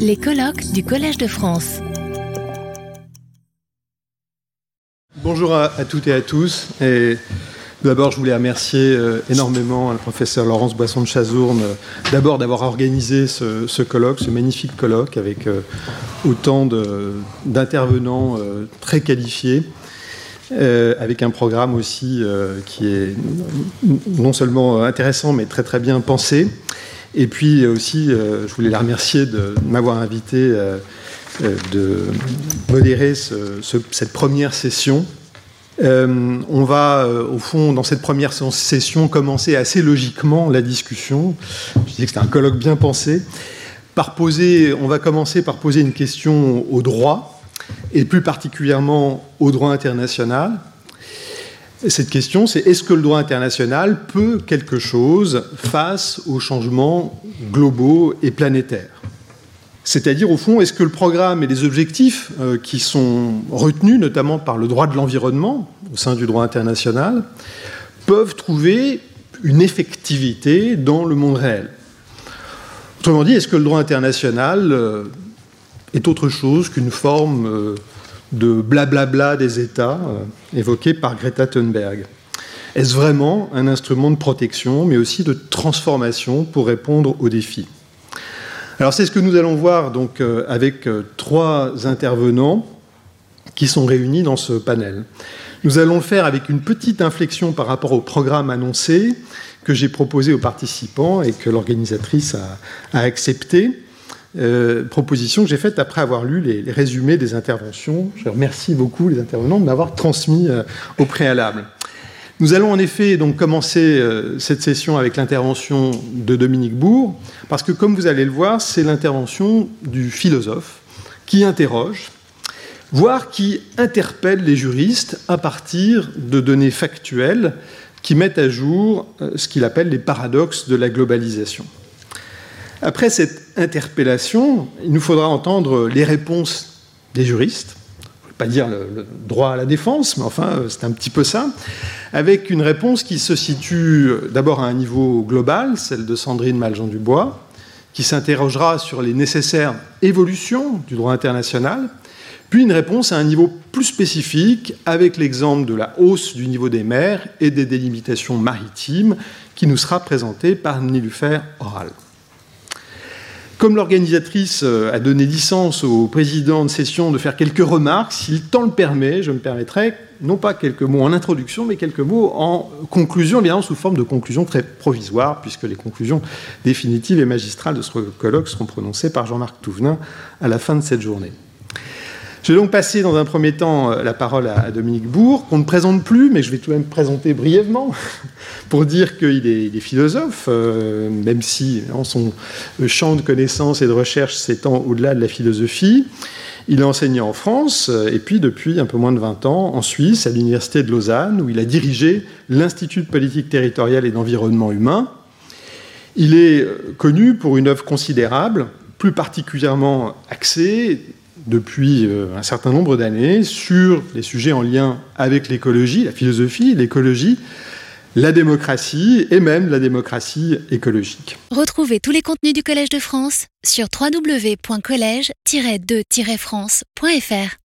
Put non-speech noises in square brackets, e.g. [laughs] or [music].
Les colloques du Collège de France. Bonjour à, toutes et à tous. D'abord, je voulais remercier euh, énormément le professeur Laurence Boisson de Chazourne, euh, d'abord d'avoir organisé ce, colloque, ce magnifique colloque avec euh, autant d'intervenants très qualifiés. avec un programme aussi qui est non seulement intéressant mais très très bien pensé. Et puis aussi, je voulais la remercier de m'avoir invité de modérer cette première session euh, on va, euh, au fond, dans cette première session, commencer assez logiquement la discussion. Je disais que c'était un colloque bien pensé. Par poser, on va commencer par poser une question au droit, et plus particulièrement au droit international. Cette question, c'est est-ce que le droit international peut quelque chose face aux changements globaux et planétaires? C'est-à-dire, au fond, est-ce que le programme et les objectifs euh, qui sont retenus, notamment par le droit de l'environnement au sein du droit international, peuvent trouver une effectivité dans le monde réel? Autrement dit, est-ce que le droit international euh, est autre chose qu'une forme euh, de blablabla des États évoqué par Greta Thunberg Est-ce vraiment un instrument de protection, mais aussi de transformation pour répondre aux défis? Alors c'est ce que nous allons voir donc euh, avec euh, trois intervenants qui sont réunis dans ce panel. Nous allons le faire avec une petite inflexion par rapport au programme annoncé que j'ai proposé aux participants et que l'organisatrice a, accepté. Euh, proposition que j'ai faite après avoir lu les, résumés des interventions. Je remercie beaucoup les intervenants de m'avoir transmis au préalable. Nous allons en effet donc commencer euh, cette session avec l'intervention de Dominique Bourg, parce que comme vous allez le voir, c'est l'intervention du philosophe qui interroge, voire qui interpelle les juristes à partir de données factuelles qui mettent à jour euh, ce qu'il appelle les paradoxes de la globalisation. Après cette interpellation, il nous faudra entendre les réponses des juristes, pas dire le, droit à la défense, mais enfin, euh, c'est un petit peu ça, avec une réponse qui se situe euh, d'abord à un niveau global, celle de Sandrine Maljean-Dubois, qui s'interrogera sur les nécessaires évolutions du droit international, puis une réponse à un niveau plus spécifique, avec l'exemple de la hausse du niveau des mers et des délimitations maritimes, qui nous sera présenté par Nilufer Oral. Comme l'organisatrice euh, a donné licence au président de session de faire quelques remarques, s'il le le permet, je me permettrai, non pas quelques mots en introduction, mais quelques mots en conclusion, évidemment sous forme de conclusion très provisoire, puisque les conclusions définitives et magistrales de ce colloque seront prononcées par Jean-Marc Touvenin à la fin de cette journée. Je vais donc passer dans un premier temps euh, la parole à Dominique Bourg, qu'on ne présente plus, mais je vais tout de même présenter brièvement, [laughs] pour dire qu'il est, philosophe, euh, même si son champ de connaissances et de recherche s'étend au-delà de la philosophie. Il a enseigné en France, euh, et puis depuis un peu moins de 20 ans en Suisse, à l'Université de Lausanne, où il a dirigé l'Institut de politique territoriale et d'environnement humain. Il est connu pour une œuvre considérable, plus particulièrement axée depuis euh, un certain nombre d'années sur les sujets en lien avec l'écologie, la philosophie, l'écologie, la démocratie et même la démocratie écologique. Retrouvez tous les contenus du Collège de France sur www.colège-2-france.fr.